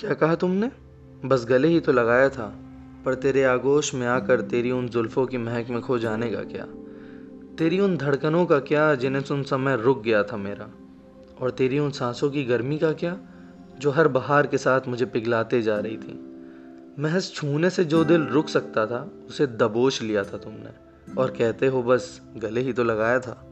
क्या कहा तुमने? बस गले ही तो लगाया था, पर तेरे आगोश में आकर तेरी उन जुल्फ़ों की महक में खो जाने का क्या? तेरी उन धड़कनों का क्या, जिन्हें सुन समय रुक गया था मेरा? और तेरी उन सांसों की गर्मी का क्या, जो हर बहार के साथ मुझे पिघलाते जा रही थी? महज छूने से जो दिल रुक सकता था, उसे दबोच लिया था तुमने। और कहते हो बस गले ही तो लगाया था।